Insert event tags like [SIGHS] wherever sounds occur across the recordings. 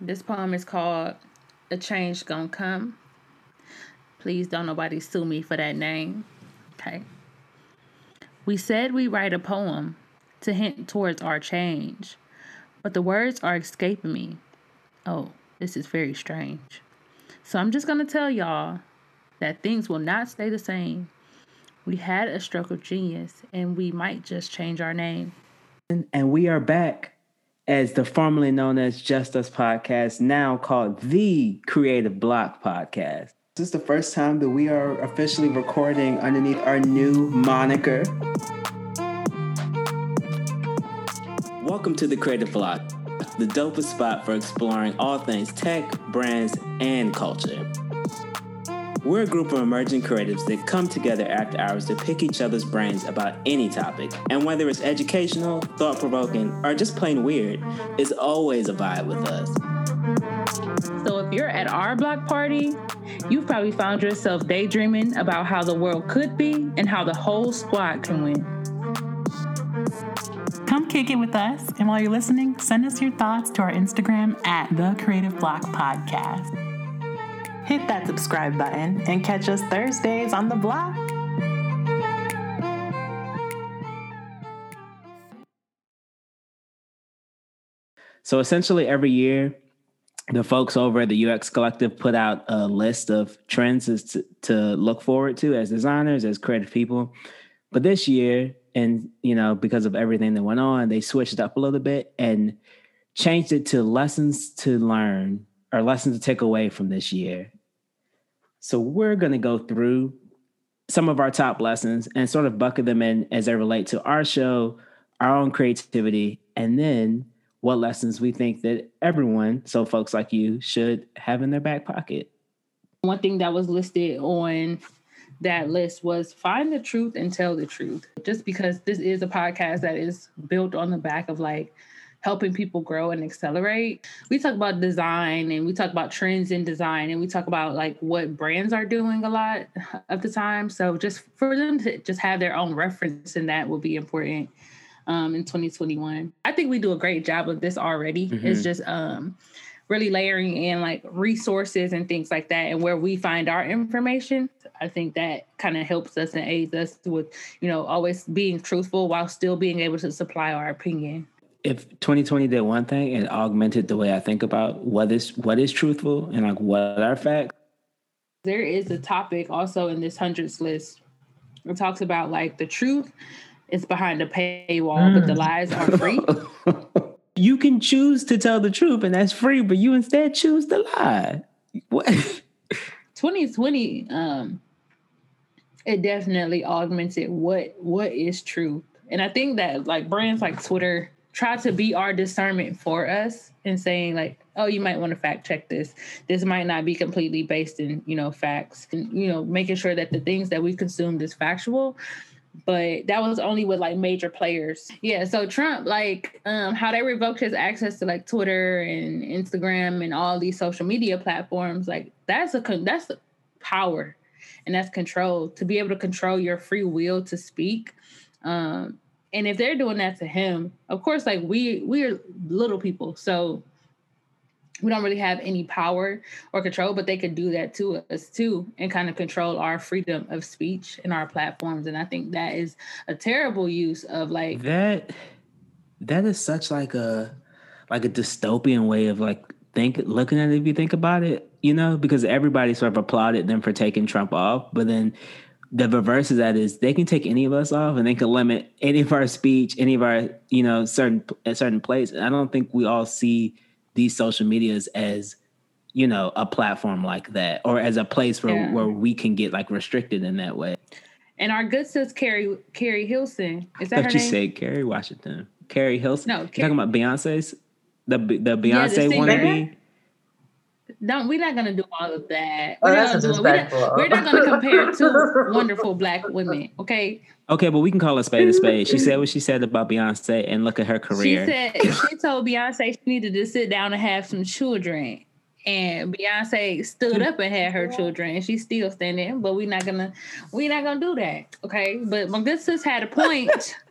This poem is called A Change Gonna Come. Please don't nobody sue me for that name. Okay. We said we write a poem to hint towards our change, but the words are escaping me. Oh, this is very strange. So I'm just gonna tell y'all that things will not stay the same. We had a stroke of genius and we might just change our name. And we are back as the formerly known as Just Us podcast, now called the Creative Block Podcast. This is the first time that we are officially recording underneath our new moniker. Welcome to the Creative Block, the dopest spot for exploring all things tech, brands, and culture. We're a group of emerging creatives that come together after hours to pick each other's brains about any topic. And whether it's educational, thought provoking, or just plain weird, it's always a vibe with us. So if you're at our block party, you've probably found yourself daydreaming about how the world could be and how the whole squad can win. Come kick it with us, and while you're listening, send us your thoughts to our Instagram at the Creative Block Podcast hit that subscribe button and catch us Thursdays on the block. So essentially, every year, the folks over at the UX Collective put out a list of trends to, to look forward to as designers, as creative people. But this year, and you know, because of everything that went on, they switched up a little bit and changed it to lessons to learn or lessons to take away from this year. So we're going to go through some of our top lessons and sort of bucket them in as they relate to our show, our own creativity, and then what lessons we think that everyone, so folks like you, should have in their back pocket. One thing that was listed on that list was find the truth and tell the truth. Just because this is a podcast that is built on the back of like helping people grow and accelerate. We talk about design and we talk about trends in design and we talk about like what brands are doing a lot of the time. So just for them to just have their own reference in that will be important um, in 2021. I think we do a great job of this already. Mm-hmm. It's just um, really layering in like resources and things like that and where we find our information. I think that kind of helps us and aids us with, you know, always being truthful while still being able to supply our opinion if 2020 did one thing, it augmented the way I think about what is what is truthful and like what are facts. There is a topic also in this hundreds list. It talks about like the truth is behind a paywall, mm. but the mm. lies are free. [LAUGHS] you can choose to tell the truth and that's free, but you instead choose to lie. What? [LAUGHS] 2020, um, it definitely augmented what what is truth. And I think that like brands like Twitter try to be our discernment for us and saying like oh you might want to fact check this. This might not be completely based in you know facts and you know making sure that the things that we consumed is factual. But that was only with like major players. Yeah so trump like um how they revoked his access to like twitter and instagram and all these social media platforms like that's a con- that's a power and that's control. To be able to control your free will to speak um and if they're doing that to him, of course, like we we're little people, so we don't really have any power or control, but they could do that to us too and kind of control our freedom of speech and our platforms. And I think that is a terrible use of like that that is such like a like a dystopian way of like think looking at it if you think about it, you know, because everybody sort of applauded them for taking Trump off, but then the reverse of that is they can take any of us off and they can limit any of our speech, any of our, you know, certain a certain place. And I don't think we all see these social medias as, you know, a platform like that or as a place where, yeah. where we can get like restricted in that way. And our good sis Keri Keri Hilson. Is that her you name? say Kerry Washington. Keri Hilson. No, talking about Beyonce's the the Beyonce yeah, the wannabe. Don't we're not gonna do all of that. Oh, we're, not gonna, we're, not, we're not gonna compare two [LAUGHS] wonderful black women, okay? Okay, but we can call a spade a spade. She said what she said about Beyonce and look at her career. She said she told Beyonce she needed to sit down and have some children. And Beyonce stood up and had her children, and she's still standing. But we're not gonna, we're not gonna do that, okay? But my good sis had a point. [LAUGHS]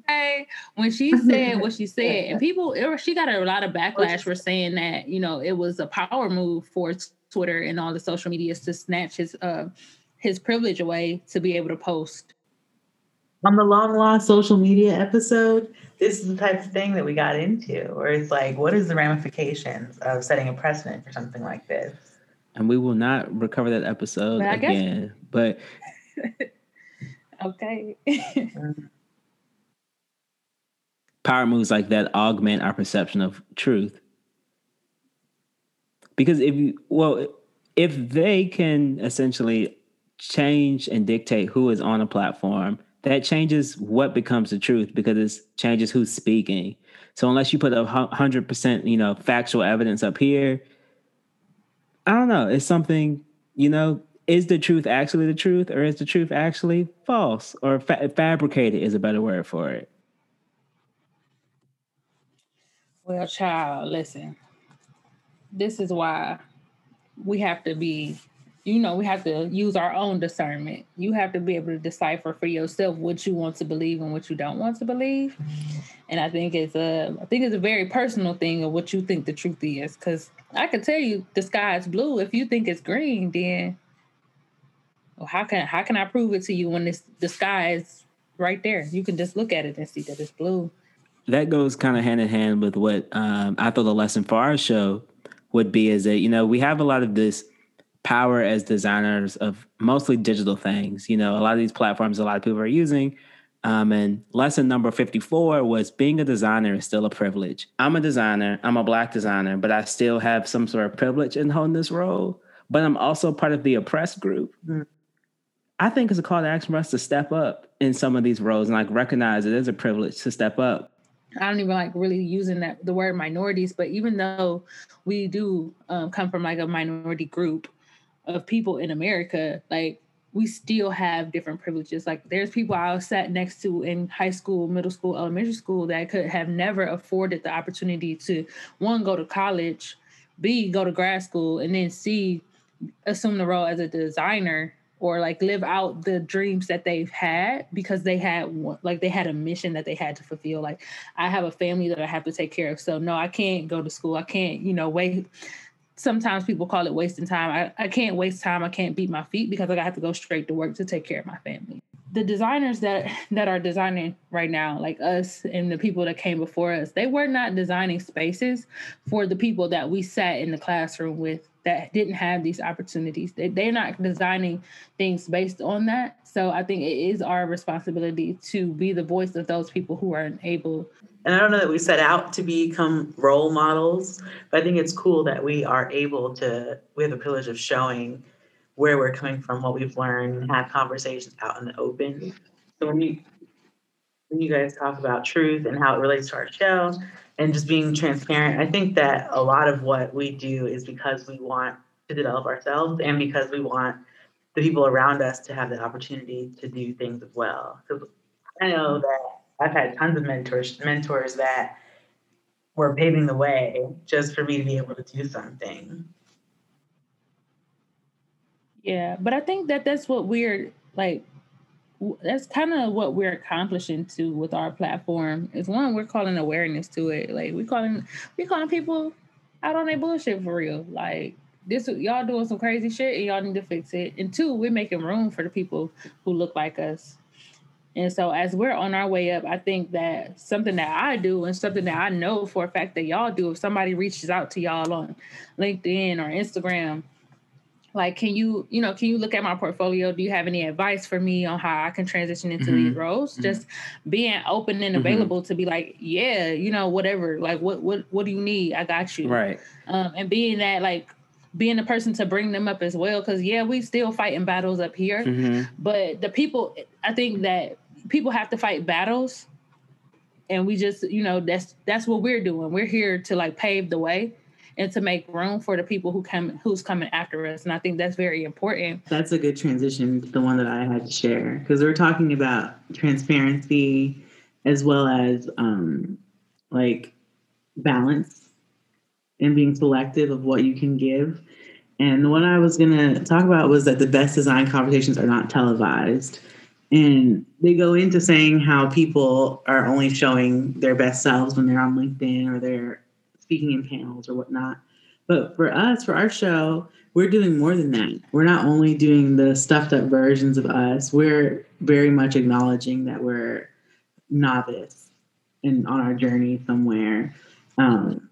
Okay. When she said what she said, and people, it, she got a lot of backlash for saying that, you know, it was a power move for Twitter and all the social medias to snatch his uh his privilege away to be able to post. On the long lost social media episode, this is the type of thing that we got into, where it's like, what is the ramifications of setting a precedent for something like this? And we will not recover that episode but again. Guess- but [LAUGHS] okay. Power moves like that augment our perception of truth. Because if you well, if they can essentially change and dictate who is on a platform, that changes what becomes the truth because it changes who's speaking. So unless you put a hundred percent, you know, factual evidence up here, I don't know. It's something, you know, is the truth actually the truth, or is the truth actually false or fa- fabricated? Is a better word for it. Well, child, listen. This is why we have to be you know, we have to use our own discernment. You have to be able to decipher for yourself what you want to believe and what you don't want to believe. And I think it's a, I think it's a very personal thing of what you think the truth is. Because I can tell you the sky is blue. If you think it's green, then well, how can how can I prove it to you when this the sky is right there? You can just look at it and see that it's blue. That goes kind of hand in hand with what um, I thought the lesson for our show would be is that you know we have a lot of this power as designers of mostly digital things. You know, a lot of these platforms a lot of people are using. Um, and lesson number 54 was being a designer is still a privilege. I'm a designer, I'm a black designer, but I still have some sort of privilege in holding this role. But I'm also part of the oppressed group. Mm-hmm. I think it's a call to action for us to step up in some of these roles and like recognize it is a privilege to step up. I don't even like really using that the word minorities, but even though we do um, come from like a minority group, of people in America, like we still have different privileges. Like there's people I sat next to in high school, middle school, elementary school that could have never afforded the opportunity to one go to college, B go to grad school, and then C assume the role as a designer or like live out the dreams that they've had because they had like they had a mission that they had to fulfill like i have a family that i have to take care of so no i can't go to school i can't you know wait sometimes people call it wasting time. I, I can't waste time. I can't beat my feet because like, I have to go straight to work to take care of my family. The designers that [LAUGHS] that are designing right now, like us and the people that came before us, they were not designing spaces for the people that we sat in the classroom with that didn't have these opportunities. They, they're not designing things based on that. So I think it is our responsibility to be the voice of those people who are unable and I don't know that we set out to become role models, but I think it's cool that we are able to, we have the privilege of showing where we're coming from, what we've learned, have conversations out in the open. So when you when you guys talk about truth and how it relates to our show and just being transparent, I think that a lot of what we do is because we want to develop ourselves and because we want the people around us to have the opportunity to do things as well. Because I know that I've had tons of mentors mentors that were paving the way just for me to be able to do something. Yeah, but I think that that's what we're like. That's kind of what we're accomplishing too with our platform. Is one we're calling awareness to it. Like we calling we calling people out on their bullshit for real. Like this y'all doing some crazy shit and y'all need to fix it. And two, we're making room for the people who look like us. And so as we're on our way up, I think that something that I do and something that I know for a fact that y'all do, if somebody reaches out to y'all on LinkedIn or Instagram, like can you, you know, can you look at my portfolio? Do you have any advice for me on how I can transition into mm-hmm. these roles? Mm-hmm. Just being open and mm-hmm. available mm-hmm. to be like, yeah, you know, whatever. Like what what what do you need? I got you. Right. Um, and being that like being the person to bring them up as well because yeah we still fighting battles up here mm-hmm. but the people i think that people have to fight battles and we just you know that's that's what we're doing we're here to like pave the way and to make room for the people who come who's coming after us. And i think that's very important. That's a good transition to the one that i had to share. Because we're talking about transparency as well as um like balance and being selective of what you can give. And the one i was to talk about was that the best design conversations are not televised. And they go into saying how people are only showing their best selves when they're on LinkedIn or they're speaking in panels or whatnot. But for us, for our show, we're doing more than that. We're not only doing the stuffed up versions of us, we're very much acknowledging that we're novice and on our journey somewhere. Um,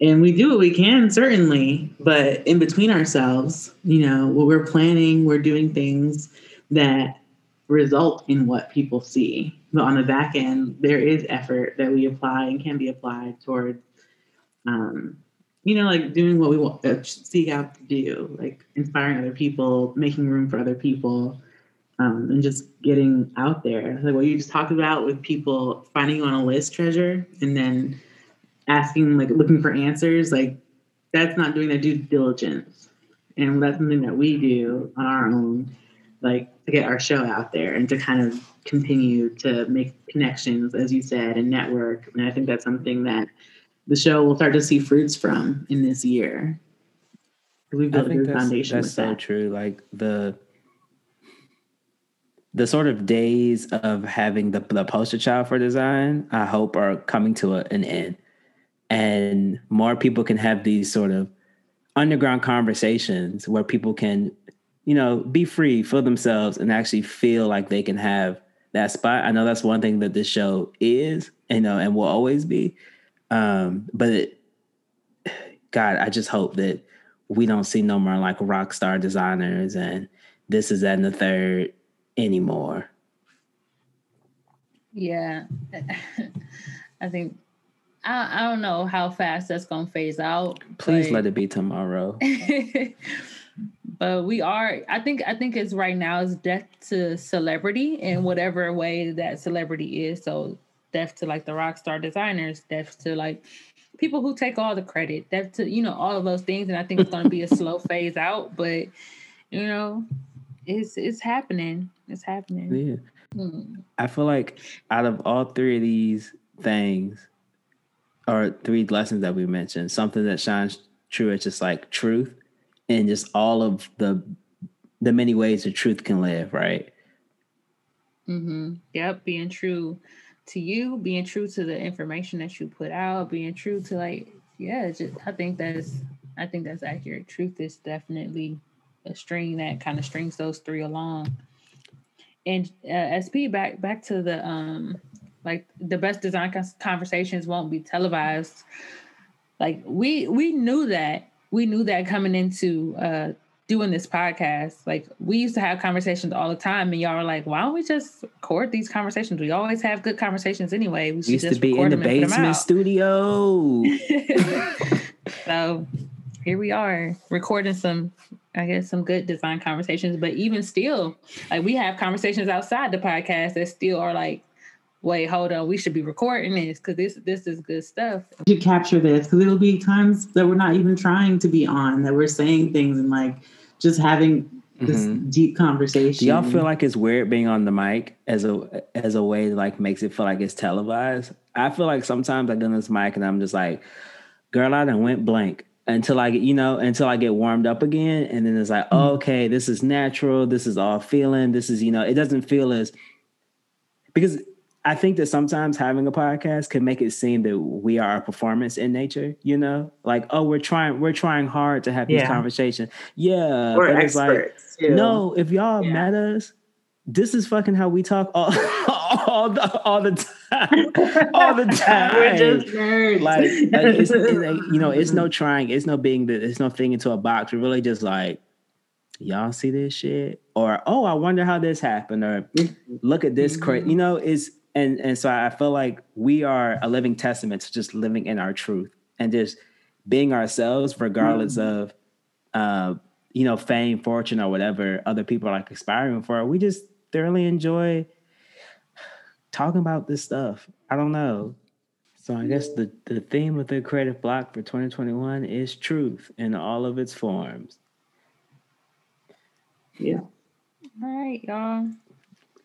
and we do what we can, certainly, but in between ourselves, you know, what we're planning, we're doing things that result in what people see. But on the back end, there is effort that we apply and can be applied towards um, you know, like doing what we want, uh, seek out to do, like inspiring other people, making room for other people, um, and just getting out there. Like what you just talked about with people finding you on a list treasure and then asking, like looking for answers, like that's not doing their due diligence. And that's something that we do on our own, like to get our show out there and to kind of continue to make connections, as you said, and network. And I think that's something that the show will start to see fruits from in this year. We've built a good foundation. That's so that. true. Like the the sort of days of having the the poster child for design, I hope are coming to a, an end, and more people can have these sort of underground conversations where people can, you know, be free for themselves and actually feel like they can have that spot. I know that's one thing that this show is, you know, and will always be um, but it, God, I just hope that we don't see no more like rock star designers and this is that and the third anymore. Yeah. [LAUGHS] I think I, I don't know how fast that's gonna phase out. Please but, let it be tomorrow. [LAUGHS] but we are I think I think it's right now is death to celebrity in whatever way that celebrity is. So death to like the rock star designers, death to like people who take all the credit, death to you know all of those things. And I think it's going to be a [LAUGHS] slow phase out, but you know, it's it's happening. It's happening. Yeah. Mm. I feel like out of all three of these things, or three lessons that we mentioned, something that shines true is just like truth and just all of the the many ways that truth can live, right? Mm-hmm. Yep, being true to you, being true to the information that you put out, being true to like, yeah, just I think that's I think that's accurate. Truth is definitely a string that kind of strings those three along. And uh, SP back back to the um like the best design conversations won't be televised. Like we we knew that we knew that coming into uh doing this podcast, like we used to have conversations all the time, and y'all were like, "Why don't we just record these conversations? We always have good conversations anyway. We used to be in the basement studio." [LAUGHS] so here we are recording some, I guess, some good design conversations. But even still, like we have conversations outside the podcast that still are like wait, hold on, we should be recording this because this this is good stuff. To capture this because it'll be times that we're not even trying to be on, that we're saying things and like just having this mm-hmm. deep conversation. Do y'all feel like it's weird being on the mic as a as a way that like makes it feel like it's televised? I feel like sometimes I get on this mic and I'm just like, girl, I done went blank until I get, you know, until I get warmed up again. And then it's like, mm-hmm. okay, this is natural. This is all feeling. This is, you know, it doesn't feel as because I think that sometimes having a podcast can make it seem that we are a performance in nature, you know? Like, oh, we're trying we're trying hard to have yeah. these conversations. Yeah. We're but experts. Like, no, if y'all yeah. met us, this is fucking how we talk all, [LAUGHS] all the all the time. all the time. [LAUGHS] We're just nerds. Like, like, it's, it's, you know, it's no [LAUGHS] trying, it's no being that it's no thing into a box. We're really just like, y'all see this shit? Or oh, I wonder how this happened, or mm-hmm. look at this cra-. you know, it's and and so I feel like we are a living testament to just living in our truth and just being ourselves, regardless mm-hmm. of uh, you know fame, fortune, or whatever other people are like aspiring for. We just thoroughly enjoy talking about this stuff. I don't know. So I guess the, the theme of the creative block for 2021 is truth in all of its forms. Yeah. All right, y'all.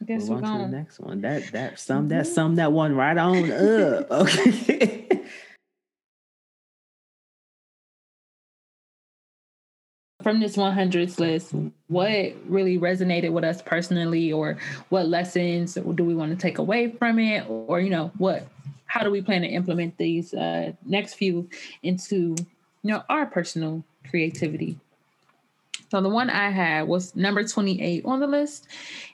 Guess we're on to the next one. That that [LAUGHS] sum that sum that one right on up. [LAUGHS] Okay. [LAUGHS] from this 100s list, what really resonated with us personally, or what lessons do we want to take away from it, or you know, what, how do we plan to implement these uh, next few into you know our personal creativity? So the one I had was number 28 on the list,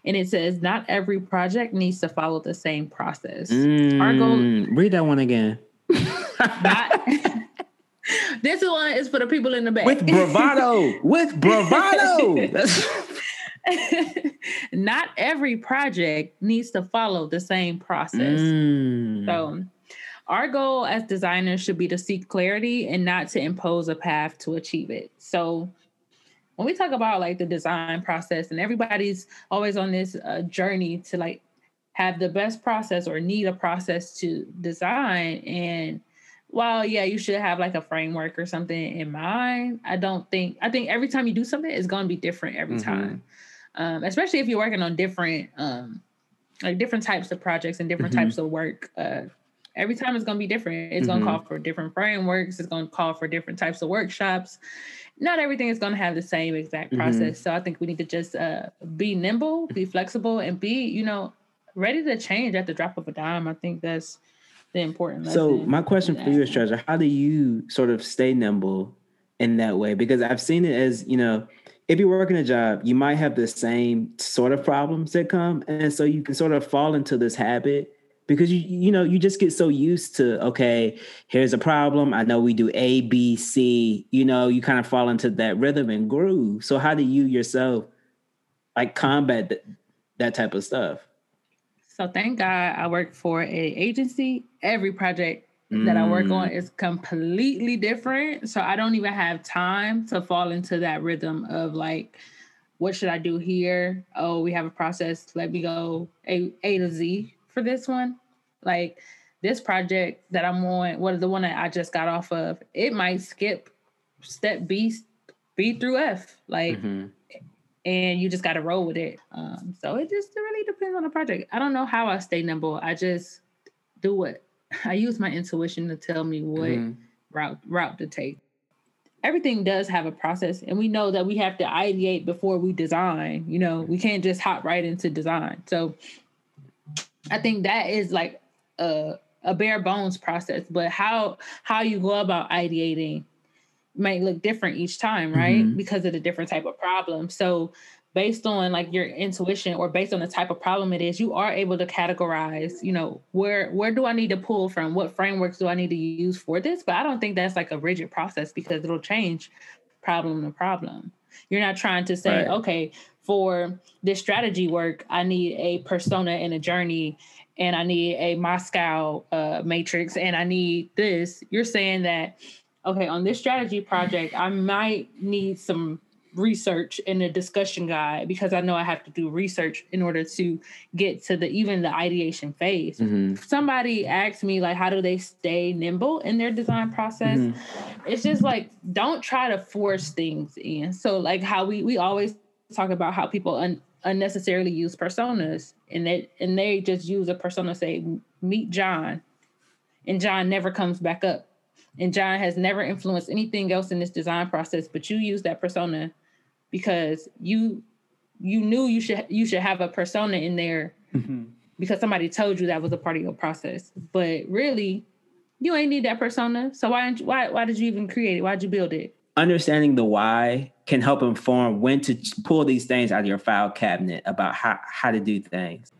and it says not every project needs to follow the same process. Mm, Our goal. Read that one again. not, [LAUGHS] [LAUGHS] this one is for the people in the back. With bravado. With bravado. [LAUGHS] not every project needs to follow the same process. Mm. So our goal as designers should be to seek clarity and not to impose a path to achieve it. So when we talk about like the design process and everybody's always on this uh, journey to like have the best process or need a process to design and while yeah you should have like a framework or something in mind i don't think i think every time you do something it's going to be different every mm-hmm. time um, especially if you're working on different um, like different types of projects and different mm-hmm. types of work uh, every time it's going to be different it's mm-hmm. going to call for different frameworks it's going to call for different types of workshops not everything is going to have the same exact mm-hmm. process. Mm-hmm. So I think we need to just uh, be nimble, be flexible, and be, you know, ready to change at the drop of a dime. I think that's the important. So my question for you is, Treasure, how do you sort of stay nimble in that way? Because I've seen it as, you know, if you're working a job, you might have the same sort of problems that come, and so you can sort of fall into this habit because you you know you just get so used to okay here's a problem. I know we do a b c you know you kind of fall into that rhythm and groove. So how do you yourself like combat th- that type of stuff? So thank god i work for a agency. Every project that i work on mm. is completely different. So i don't even have time to fall into that rhythm of like what should i do here? Oh we have a process. Let me go a, a to z for this one. Like this project that I'm on, what the one that I just got off of, it might skip step B, B through F. Like mm-hmm. and you just gotta roll with it. Um, so it just it really depends on the project. I don't know how I stay nimble. I just do it. I use my intuition to tell me what mm-hmm. route route to take. Everything does have a process, and we know that we have to ideate before we design. You know, we can't just hop right into design. So I think that is like a a bare bones process, but how how you go about ideating might look different each time, right? Mm-hmm. Because of the different type of problem. So based on like your intuition or based on the type of problem it is, you are able to categorize, you know, where where do I need to pull from? What frameworks do I need to use for this? But I don't think that's like a rigid process because it'll change problem to problem. You're not trying to say, right. okay, for this strategy work, I need a persona and a journey, and I need a MoSCoW uh, matrix, and I need this. You're saying that, okay, on this strategy project, I might need some research and a discussion guide because I know I have to do research in order to get to the even the ideation phase. Mm-hmm. Somebody asked me like how do they stay nimble in their design process? Mm-hmm. It's just like don't try to force things in. So like how we we always talk about how people un- unnecessarily use personas and they and they just use a persona say meet John and John never comes back up. And John has never influenced anything else in this design process but you use that persona because you you knew you should you should have a persona in there mm-hmm. because somebody told you that was a part of your process. But really you ain't need that persona. So why why why did you even create it? Why'd you build it understanding the why can help inform when to pull these things out of your file cabinet about how, how to do things.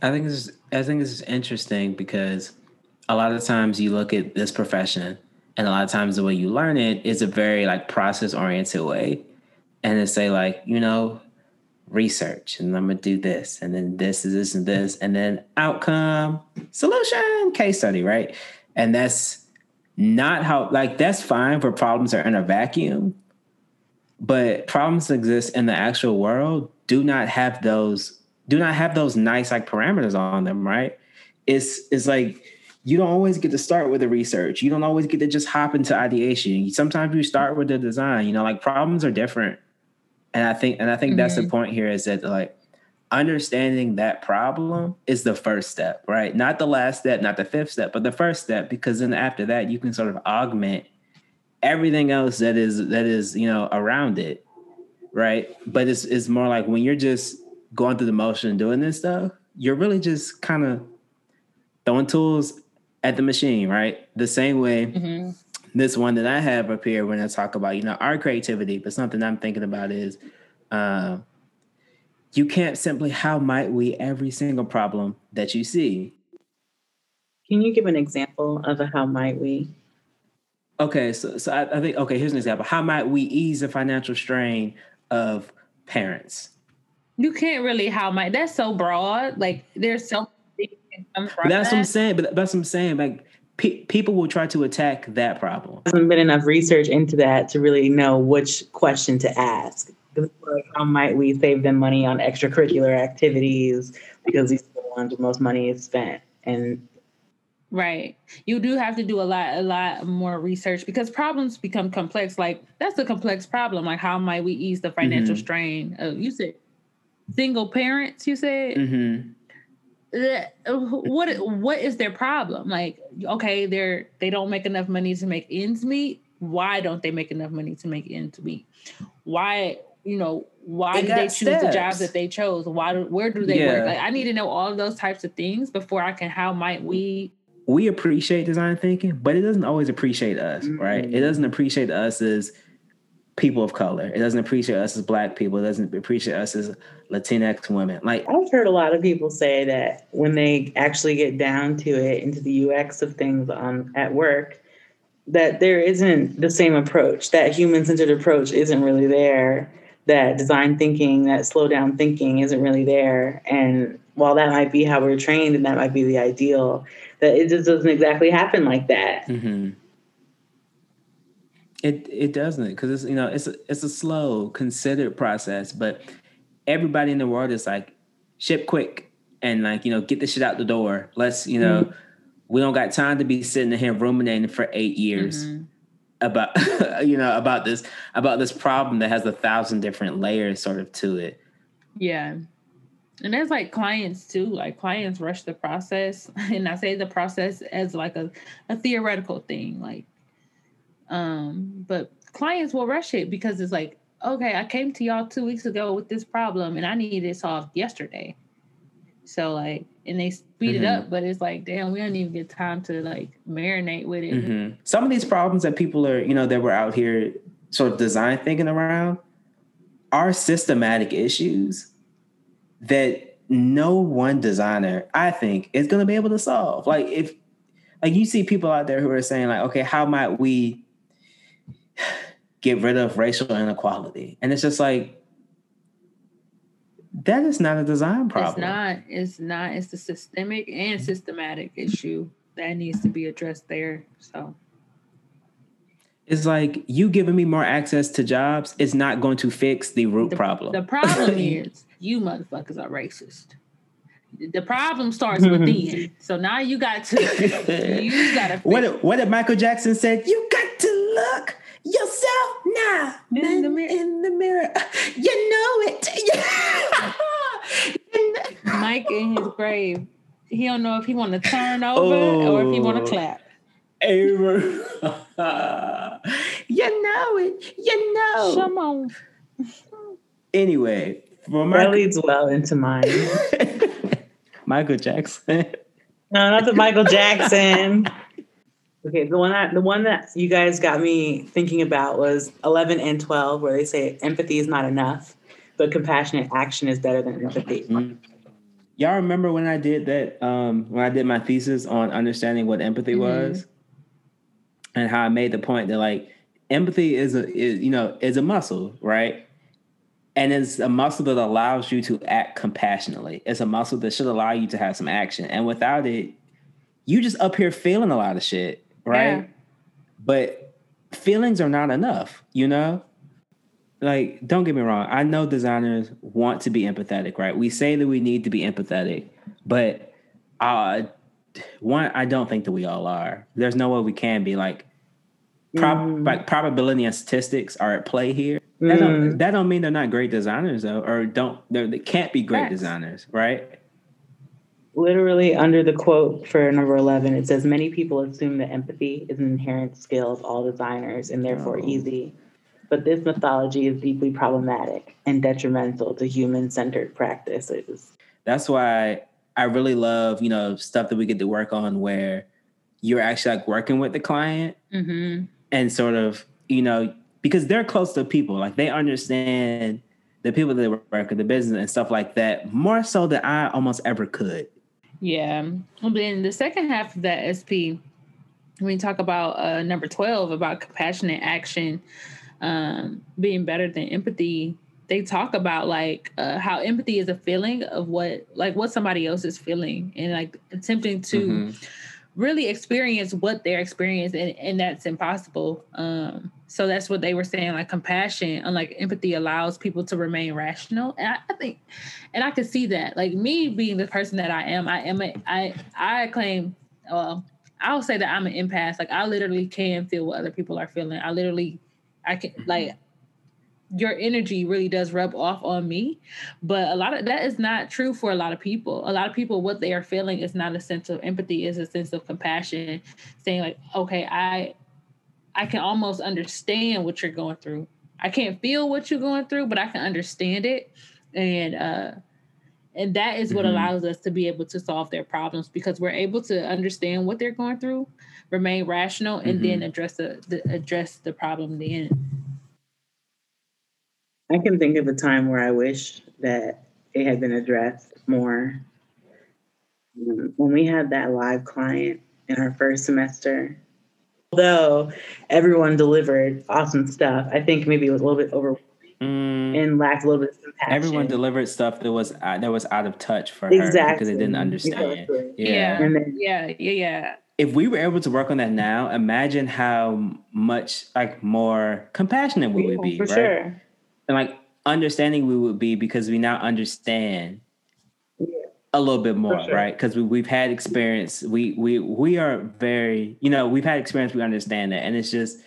I think this is, I think this is interesting because a lot of times you look at this profession and a lot of times the way you learn it is a very like process oriented way. And it's say like, you know, research and I'm gonna do this and then this is this and this and then outcome, solution, case study, right? And that's not how like that's fine for problems are in a vacuum but problems exist in the actual world do not have those do not have those nice like parameters on them right it's it's like you don't always get to start with the research you don't always get to just hop into ideation sometimes you start with the design you know like problems are different and i think and i think mm-hmm. that's the mm-hmm. point here is that like understanding that problem is the first step, right? Not the last step, not the fifth step, but the first step, because then after that, you can sort of augment everything else that is that is you know around it, right? But it's it's more like when you're just going through the motion and doing this stuff, you're really just kind of throwing tools at the machine, right? The same way mm-hmm. this one that I have up here when I talk about, you know, our creativity, but something I'm thinking about is uh, you can't simply how might we every single problem that you see. Can you give an example of a how might we? Okay, so so I, I think okay, here's an example. How might we ease the financial strain of parents? You can't really how might that's so broad. Like there's so that's that. what I'm saying. But that's what I'm saying. Like pe- people will try to attack that problem. There hasn't been enough research into that to really know which question to ask. How might we save them money on extracurricular activities because these are the ones where most money is spent and Right. You do have to do a lot, a lot more research because problems become complex. Like that's a complex problem. Like how might we ease the financial mm-hmm. strain? Of, you said single parents. You said. Mm-hmm what what is their problem? Like, okay, they're they don't make enough money to make ends meet. Why don't they make enough money to make ends meet? Why, you know, why they did they choose steps. the jobs that they chose? Why do, where do they yeah. work? Like, I need to know all of those types of things before I can. How might we? We appreciate design thinking, but it doesn't always appreciate us, mm-hmm. right? It doesn't appreciate us as people of color. It doesn't appreciate us as black people. It doesn't appreciate us as Latinx women. Like I've heard a lot of people say that when they actually get down to it, into the UX of things on at work, that there isn't the same approach. That human centered approach isn't really there. That design thinking, that slow down thinking isn't really there. And while that might be how we're trained and that might be the ideal, that it just doesn't exactly happen like that. Mm-hmm. It it doesn't because it's you know it's a, it's a slow considered process, but everybody in the world is like ship quick and like you know get the shit out the door. Let's you know mm-hmm. we don't got time to be sitting here ruminating for eight years mm-hmm. About [LAUGHS] you know about this about this problem that has a thousand different layers sort of to it. Yeah. And there's like clients too. Like clients rush the process. [LAUGHS] And I say the process as like a, a theoretical thing. Like um, but clients will rush it because it's like, okay, I came to y'all two weeks ago with this problem and I need it solved yesterday. So like, and they speed mm-hmm. it up, but it's like, damn, we don't even get time to like marinate with it. Mm-hmm. Some of these problems that people are, you know, that we're out here sort of design thinking around are systematic issues that no one designer, I think, is going to be able to solve. Like if, like you see people out there who are saying like, okay, how might we [SIGHS] get rid of racial inequality. And it's just like that is not a design problem. It's not. It's not. It's a systemic and systematic issue that needs to be addressed there. So it's like you giving me more access to jobs is not going to fix the root the, problem. The problem [LAUGHS] is you motherfuckers are racist. The problem starts within. [LAUGHS] so now you got to you got to. What what did Michael Jackson said? You got to look yourself now in the mirror. In the mirror. You know it. Mike in his grave. He don't know if he want to turn over oh. or if he want to oh. clap. [LAUGHS] you know it. You know. Come on. Anyway, for that leads well into mine. [LAUGHS] Michael Jackson. No, not the Michael [LAUGHS] Jackson. Okay, the one that the one that you guys got me thinking about was eleven and twelve, where they say empathy is not enough, but compassionate action is better than empathy. Mm-hmm. Y'all remember when I did that? Um, when I did my thesis on understanding what empathy mm-hmm. was, and how I made the point that like empathy is a is, you know is a muscle, right? And it's a muscle that allows you to act compassionately. It's a muscle that should allow you to have some action. And without it, you just up here feeling a lot of shit right? Yeah. But feelings are not enough, you know? Like, don't get me wrong. I know designers want to be empathetic, right? We say that we need to be empathetic, but uh one, I don't think that we all are. There's no way we can be like prob- mm. like probability and statistics are at play here. Mm. That, don't, mm. that don't mean they're not great designers though, or don't they can't be great designers, right? Literally under the quote for number 11 it says many people assume that empathy is an inherent skill of all designers and therefore Oh. easy but this mythology is deeply problematic and detrimental to human-centered practices That's why I really love, you know, stuff that we get to work on where you're actually like working with the client Mm-hmm. and sort of, you know, because they're close to people, like they understand the people that work at the business and stuff like that more so than I almost ever could. Yeah. And then the second half of that SP, when we talk about uh, number 12 about compassionate action um, being better than empathy, they talk about like uh, how empathy is a feeling of what like what somebody else is feeling and like attempting to Mhm. Really experience what they're experiencing and, and that's impossible. Um so that's what they were saying like compassion unlike empathy allows people to remain rational. And I, I think and i can see that. Like me being the person that i am i am a i i claim well i'll say that i'm an empath. Like i literally can feel what other people are feeling. I literally i can like your energy really does rub off on me. But a lot of that is not true for a lot of people. A lot of people what they are feeling is not a sense of empathy is a sense of compassion saying like okay i i can almost understand what you're going through. I can't feel what you're going through but i can understand it. And uh and that is what Mhm. allows us to be able to solve their problems because we're able to understand what they're going through remain rational and then address the, the address the problem then i can think of a time where i wish that it had been addressed more Um, when we had that live client in our first semester although everyone delivered awesome stuff i think maybe it was a little bit over Mm, and lacked a little bit of compassion. everyone delivered stuff that was uh, that was out of touch for her because exactly they didn't understand. Exactly. Yeah. And then yeah yeah yeah If we were able to work on that now, imagine how much like more compassionate we would Yeah, be, for right? sure. And like understanding we would be because we now understand Yeah. a little bit more, sure. right? Because we, we've had experience. We we we are very, you know, we've had experience. We understand that, and it's just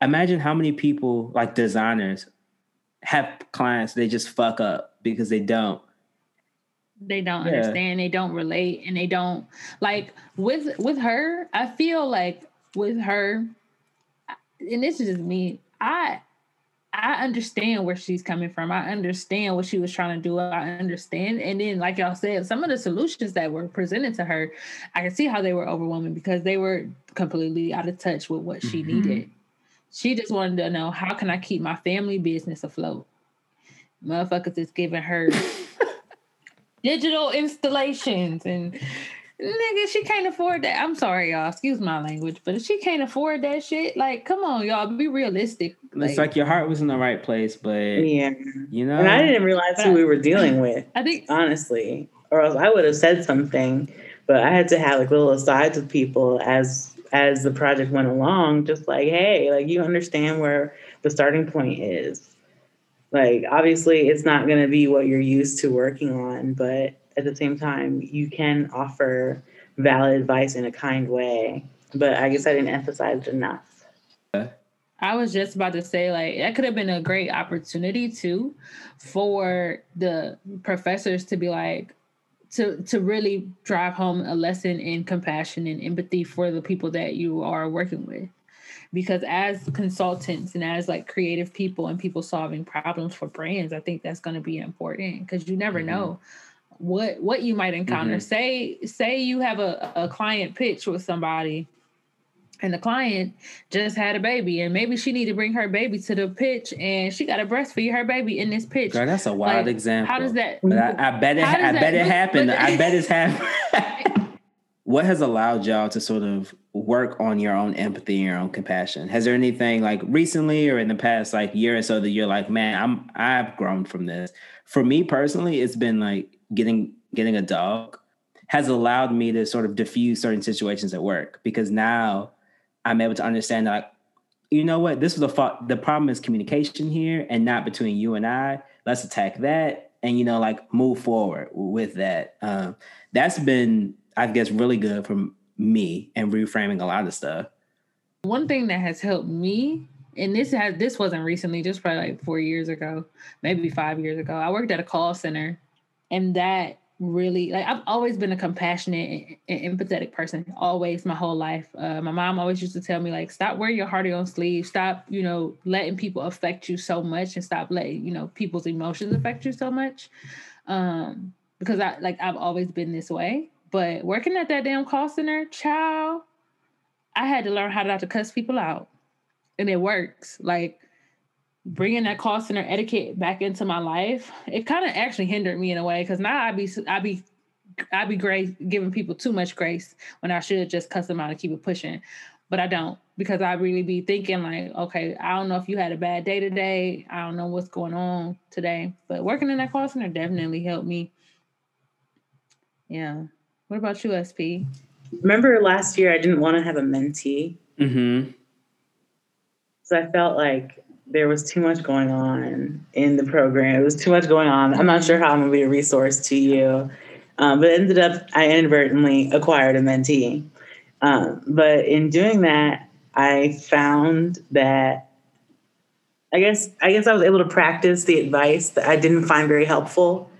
imagine how many people like designers have clients they just fuck up because they don't. they don't Yeah. understand they don't relate and they don't like with with her i feel like with her and this is just me i i understand where she's coming from. I understand what she was trying to do. I understand. And then like y'all said some of the solutions that were presented to her i can see how they were overwhelming because they were completely out of touch with what she Mhm. needed. She just wanted to know how can i keep my family business afloat? Motherfuckers is giving her [LAUGHS] digital installations and nigga she can't afford that. I'm sorry y'all. Excuse my language but if she can't afford that shit like come on y'all be realistic It's like your heart was in the right place, but Yeah. you know, And I didn't realize who we were dealing [LAUGHS] with, i think honestly. Or else I would have said something. But I had to have like little asides with people as as the project went along, just like, hey, like you understand where the starting point is. Like obviously it's not gonna be what you're used to working on, but at the same time you can offer valid advice in a kind way. But I guess I didn't emphasize it enough. I was just about to say, like, that could have been a great opportunity too for the professors to be like, to to really drive home a lesson in compassion and empathy for the people that you are working with. Because as consultants and as like creative people and people solving problems for brands, I think that's going to be important because you never Mhm. know what what you might encounter. Mhm. Say say you have a, a client pitch with somebody and the client just had a baby and maybe she need to bring her baby to the pitch and she got to breastfeed her baby in this pitch girl, that's a wild Like, example. how does that But I, I bet it. I bet it happened. I bet it's happened. [LAUGHS] what has allowed y'all to sort of work on your own empathy and your own compassion? Has there anything like recently or in the past like year or so that you're like, man, I'm I've grown from this. For me personally, it's been like getting getting a dog has allowed me to sort of diffuse certain situations at work because now I'm able to understand that like, you know what, this was a fault. The problem is communication here and not between you and I. Let's attack that and you know like move forward with that. Um, that's been I guess really good for me and reframing a lot of stuff. one thing that has helped me and this has this wasn't recently just probably like four years ago maybe five years ago i worked at a call center and that really like I've always been a compassionate and empathetic person, always my whole life. Uh, my mom always used to tell me like, stop wearing your heart on your sleeve, stop you know letting people affect you so much, and stop letting you know people's emotions affect you so much. Um, because I like I've always been this way. But working at that damn call center, child, I had to learn how not to cuss people out, and it works. Like bringing that call center etiquette back into my life, it kind of actually hindered me in a way because now I be I be I be grace giving people too much grace when I should just cuss them out and keep it pushing, but I don't because I really be thinking like, okay, I don't know if you had a bad day today. I don't know what's going on today, but working in that call center definitely helped me. Yeah. What about you, SP? Remember last year I didn't want to have a mentee. Mm-hmm. So I felt like there was too much going on in the program. It was too much going on. I'm not sure how I'm gonna be a resource to you, um, but ended up I inadvertently acquired a mentee. Um, but in doing that, I found that I guess I guess I was able to practice the advice that I didn't find very helpful,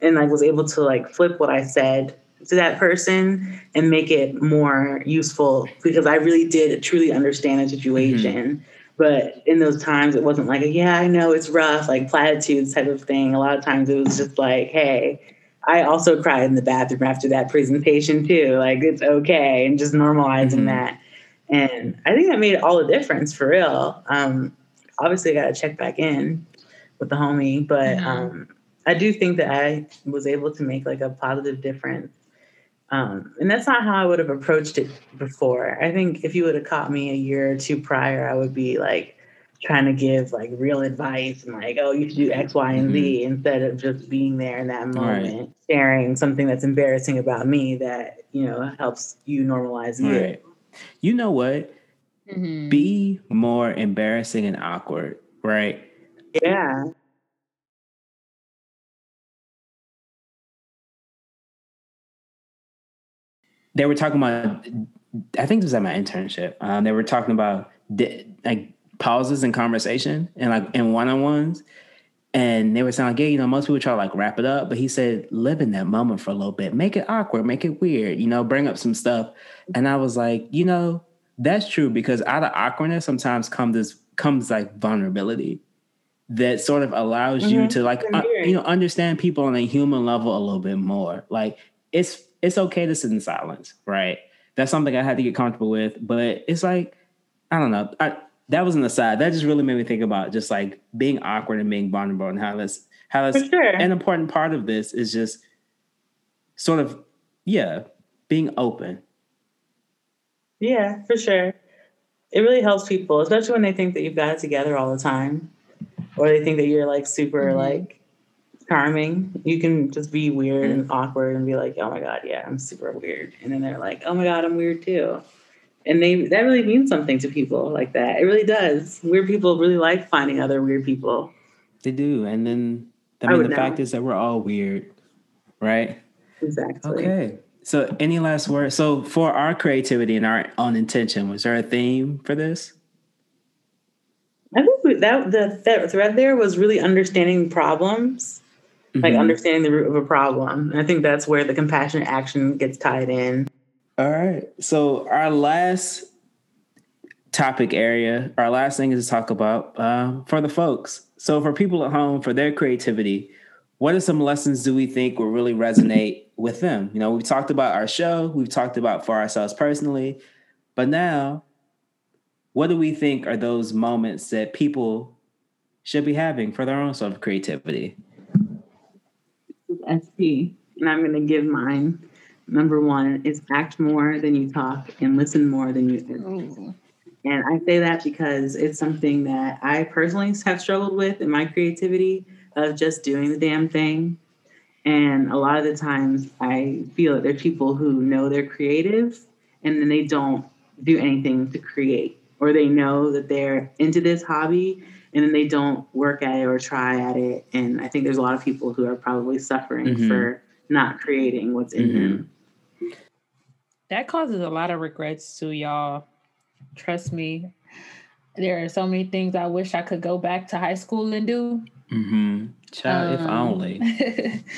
and I was able to like flip what I said to that person and make it more useful because I really did truly understand the situation. Mm-hmm but in those times, it wasn't like, yeah, I know it's rough, like platitudes type of thing. A lot of times it was just like, hey, I also cried in the bathroom after that presentation too. Like it's okay, and just normalizing mm-hmm. that. And I think that made all the difference for real. Um, obviously, I got to check back in with the homie, but mm-hmm. um, I do think that I was able to make like a positive difference um, and that's not how I would have approached it before. I think if you would have caught me a year or two prior, I would be like trying to give like real advice and like, oh, you should do X, Y, and Z mm-hmm. instead of just being there in that moment, right. sharing something that's embarrassing about me that, you know, helps you normalize you. Right. You know what? Mm-hmm. Be more embarrassing and awkward, right? Yeah. They were talking about I think it was at my internship. Um, they were talking about like pauses in conversation and like in one on ones. And they were saying like, yeah, you know, most people try to like wrap it up, but he said, live in that moment for a little bit, make it awkward, make it weird, you know, bring up some stuff. And I was like, you know, that's true because out of awkwardness sometimes comes this comes like vulnerability that sort of allows mm-hmm. you to like uh, you know understand people on a human level a little bit more. Like it's it's okay to sit in silence, right? That's something I had to get comfortable with. But it's like, I don't know. I, that was an aside. That just really made me think about just like being awkward and being vulnerable and how that's how that's sure. an important part of this is just sort of yeah, being open. Yeah, for sure. It really helps people, especially when they think that you've got it together all the time. Or they think that you're like super mm-hmm. like charming. You can just be weird mm. and awkward and be like, "Oh my god, yeah, I'm super weird," and then they're like, "Oh my god, I'm weird too," and they that really means something to people like that. It really does. Weird people really like finding other weird people. They do, and then I mean, I the know. fact is that we're all weird, right? Exactly. Okay. So, any last words? So, for our creativity and our own intention, was there a theme for this? I think that the thread there was really understanding problems mm-hmm. like understanding the root of a problem. And I think that's where the compassionate action gets tied in. All right. So our last topic area, our last thing is to talk about uh, for the folks. So for people at home, for their creativity, what are some lessons do we think will really resonate with them? You know, we've talked about our show, we've talked about for ourselves personally, but now, what do we think are those moments that people should be having for their own sort of creativity? SP, and I'm going to give mine. Number one is act more than you talk and listen more than you think. And I say that because it's something that I personally have struggled with in my creativity of just doing the damn thing. And a lot of the times I feel that there are people who know they're creative and then they don't do anything to create, or they know that they're into this hobby and then they don't work at it or try at it. And I think there's a lot of people who are probably suffering mm-hmm. for not creating what's in mm-hmm. them. That causes a lot of regrets to y'all. Trust me. There are so many things I wish I could go back to high school and do. Mm-hmm. Child, um, if only. [LAUGHS]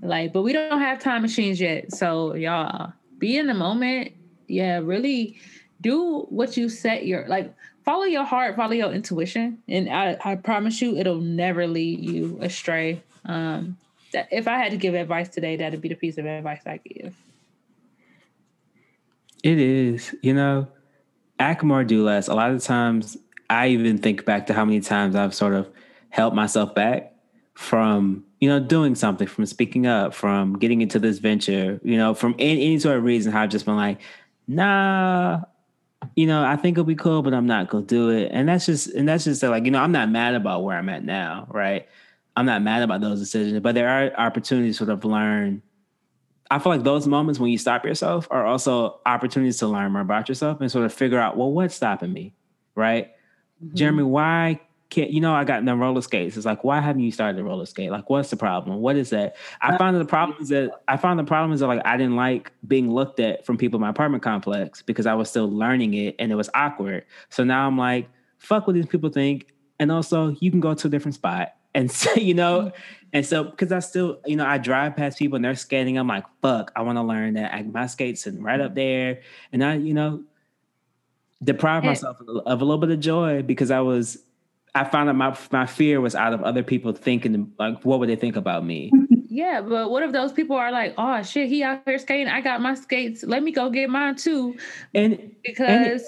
Like, but we don't have time machines yet. So y'all be in the moment. Yeah, really do what you set your like follow your heart, follow your intuition. And I, I promise you it'll never lead you astray. Um that if I had to give advice today, that'd be the piece of advice I give. It is, you know, more, do less. A lot of times I even think back to how many times I've sort of held myself back from you know doing something from speaking up from getting into this venture you know from any, any sort of reason how i've just been like nah you know i think it'll be cool but i'm not gonna do it. And that's just and that's just like you know i'm not mad about where i'm at now right? I'm not mad about those decisions but there are opportunities to sort of learn. I feel like those moments when you stop yourself are also opportunities to learn more about yourself and sort of figure out well what's stopping me right? Mm-hmm. jeremy why can't you know I got the roller skates. It's like why haven't you started the roller skate? Like what's the problem? What is that? I found that the problem is that I found the problem is that like I didn't like being looked at from people in my apartment complex because I was still learning it and it was awkward. So now I'm like, fuck what these people think. And also you can go to a different spot. And [LAUGHS] so, you know, and so because I still, you know, I drive past people and they're skating. I'm like, fuck, I want to learn that. I, my skates sitting right up there. And I, you know, deprive myself of a little bit of joy because I was I found out my my fear was out of other people thinking like, what would they think about me? [LAUGHS] Yeah, but what if those people are like, oh shit, he out here skating. I got my skates. Let me go get mine too. And because and it,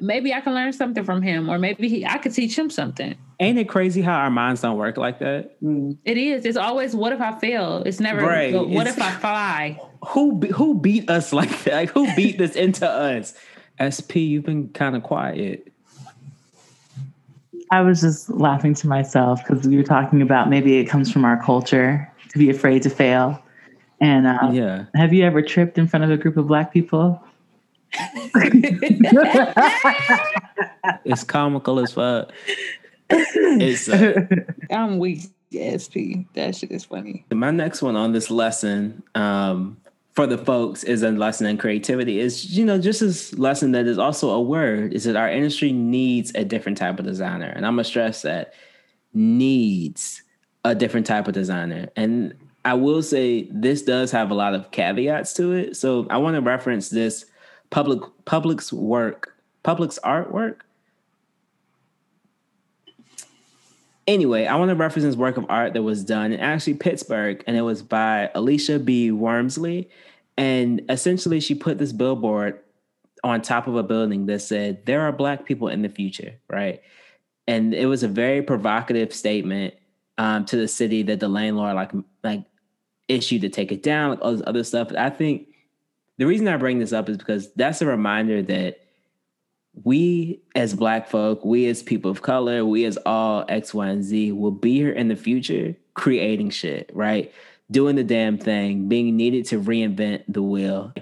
maybe I can learn something from him, or maybe he, I could teach him something. Ain't it crazy how our minds don't work like that? Mm. It is. It's always what if I fail. It's never right. what it's, if I fly. Who who beat us [LAUGHS] like that? Like who beat this into us? SP, you've been kind of quiet. I was just laughing to myself because we were talking about maybe it comes from our culture to be afraid to fail. And uh, yeah, have you ever tripped in front of a group of black people? [LAUGHS] it's comical as fuck. It's, uh, I'm weak, SP. That shit is funny. My next one on this lesson um, for the folks is a lesson in creativity. Is you know just this lesson that is also a word. Is that our industry needs a different type of designer. And i'm gonna stress that needs a different type of designer. And i will say this does have a lot of caveats to it. So i want to reference this public public's work public's artwork anyway, I want to reference this work of art that was done in actually Pittsburgh, and it was by Alisha B. Wormsley. And essentially, she put this billboard on top of a building that said, There are Black people in the future, right? And it was a very provocative statement um, to the city that the landlord like like issued to take it down, like all this other stuff. But I think the reason I bring this up is because that's a reminder that we as black folk, we as people of color, we as all X, Y, and Z will be here in the future creating shit, right? Doing the damn thing, being needed to reinvent the wheel.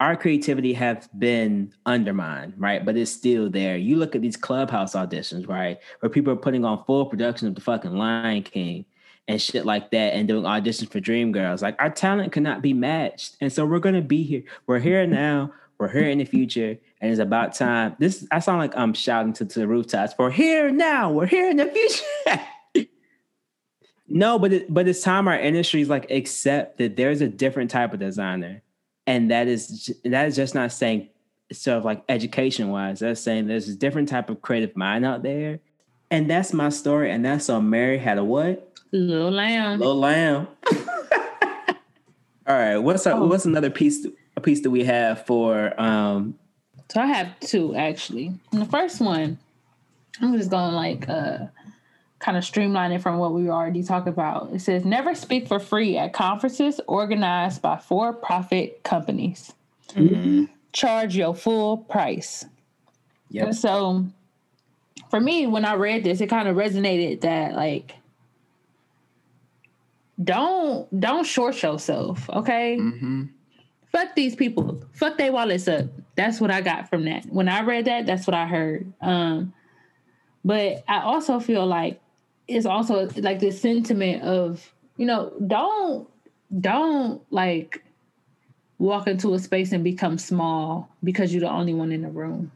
Our creativity has been undermined, right? But it's still there. You look at these clubhouse auditions, right? Where people are putting on full production of the fucking Lion King and shit like that and doing auditions for Dreamgirls. Like our talent cannot be matched. And so we're gonna be here. We're here now. We're here in the future and it's about time. This I sound like I'm shouting to, to the rooftops for here now. We're here in the future. [LAUGHS] no, but it, but it's time our industries like accept that there's a different type of designer, and that is that is just not saying sort of like education wise. That's saying there's a different type of creative mind out there, and that's my story. And that's on Mary had a what? Little lamb. Little lamb. [LAUGHS] All right. What's our, oh. what's another piece? A piece that we have for um so I have two actually. And the first one, I'm just going like uh kind of streamline it from what we already talked about. It says never speak for free at conferences organized by for-profit companies. Mm-hmm. Charge your full price. Yeah. So for me, when I read this, it kind of resonated that like don't don't short yourself, okay? Mm-hmm fuck these people. Fuck their wallets up. That's what I got from that. When I read that, that's what I heard. Um, but I also feel like it's also like this sentiment of, you know, don't don't like walk into a space and become small because you're the only one in the room.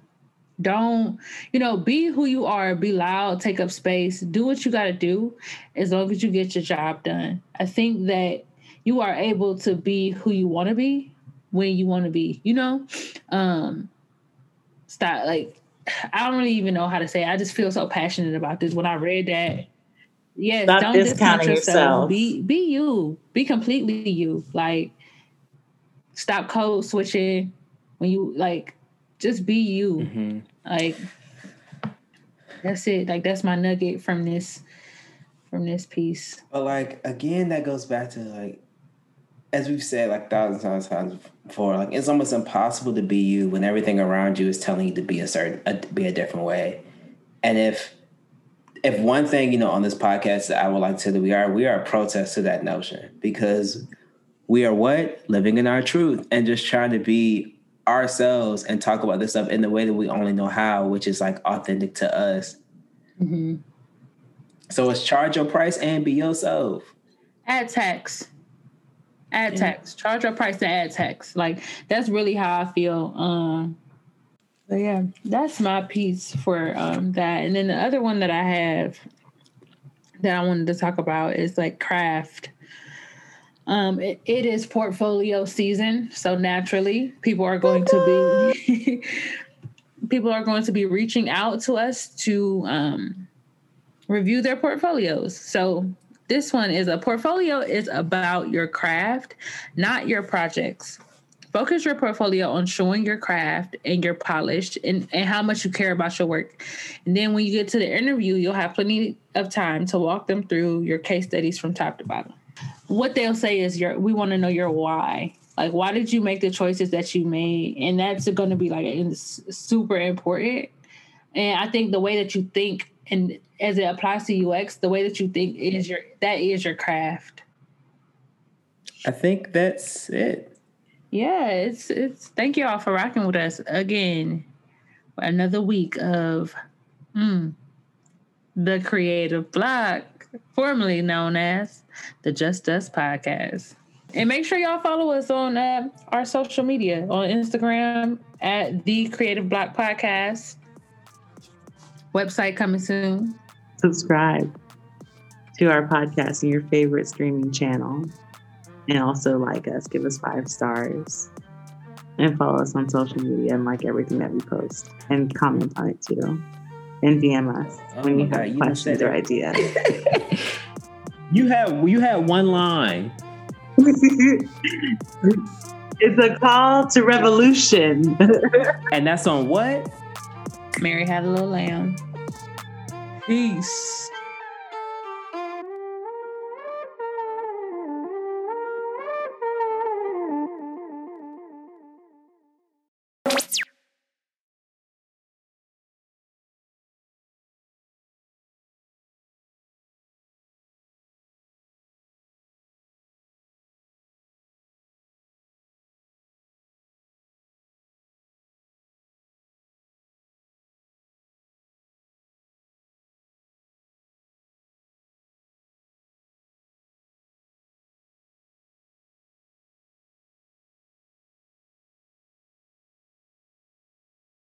Don't, you know, be who you are, be loud, take up space, do what you got to do as long as you get your job done. I think that you are able to be who you want to be when you want to be, you know? Um stop like I don't really even know how to say. It. I just feel so passionate about this. When I read that, yes, Stop don't discount yourself. yourself. Be be you. Be completely you. Like stop code switching when you like just be you. Mm-hmm. Like that's it. Like that's my nugget from this from this piece. But like again, that goes back to like as we've said like thousands of times before, like it's almost impossible to be you when everything around you is telling you to be a certain be a different way. And if if one thing you know on this podcast that I would like to say that we are we are a protest to that notion because we are what living in our truth and just trying to be ourselves and talk about this stuff in the way that we only know how, which is like authentic to us. Mm-hmm. So it's charge your price and be yourself. Add tax. Add tax. Charge your price to add tax. Like that's really how I feel. Um but yeah, that's my piece for um that. And then the other one that I have that I wanted to talk about is like craft. Um, it, it is portfolio season, so naturally, people are going to be [LAUGHS] people are going to be reaching out to us to um, review their portfolios. So this one is a portfolio is about your craft, not your projects. Focus your portfolio on showing your craft and your polished and, and how much you care about your work. And then when you get to the interview, you'll have plenty of time to walk them through your case studies from top to bottom. What they'll say is your we want to know your why. Like why did you make the choices that you made? And that's going to be like super important. And I think the way that you think and as it applies to UX, the way that you think is your that is your craft. I think that's it. Yeah, it's it's thank you all for rocking with us again. Another week of mm, the Creative Block, formerly known as the Just Us Podcast. And make sure y'all follow us on uh, our social media on Instagram at the Creative Block Podcast Website coming soon. Subscribe to our podcast in your favorite streaming channel. And also like us, give us five stars. And follow us on social media and like everything that we post. And comment on it too. And DM us oh when you have God, questions or ideas. [LAUGHS] you have you have one line. [LAUGHS] it's a call to revolution. [LAUGHS] and that's on what? Mary had a little lamb. Peace.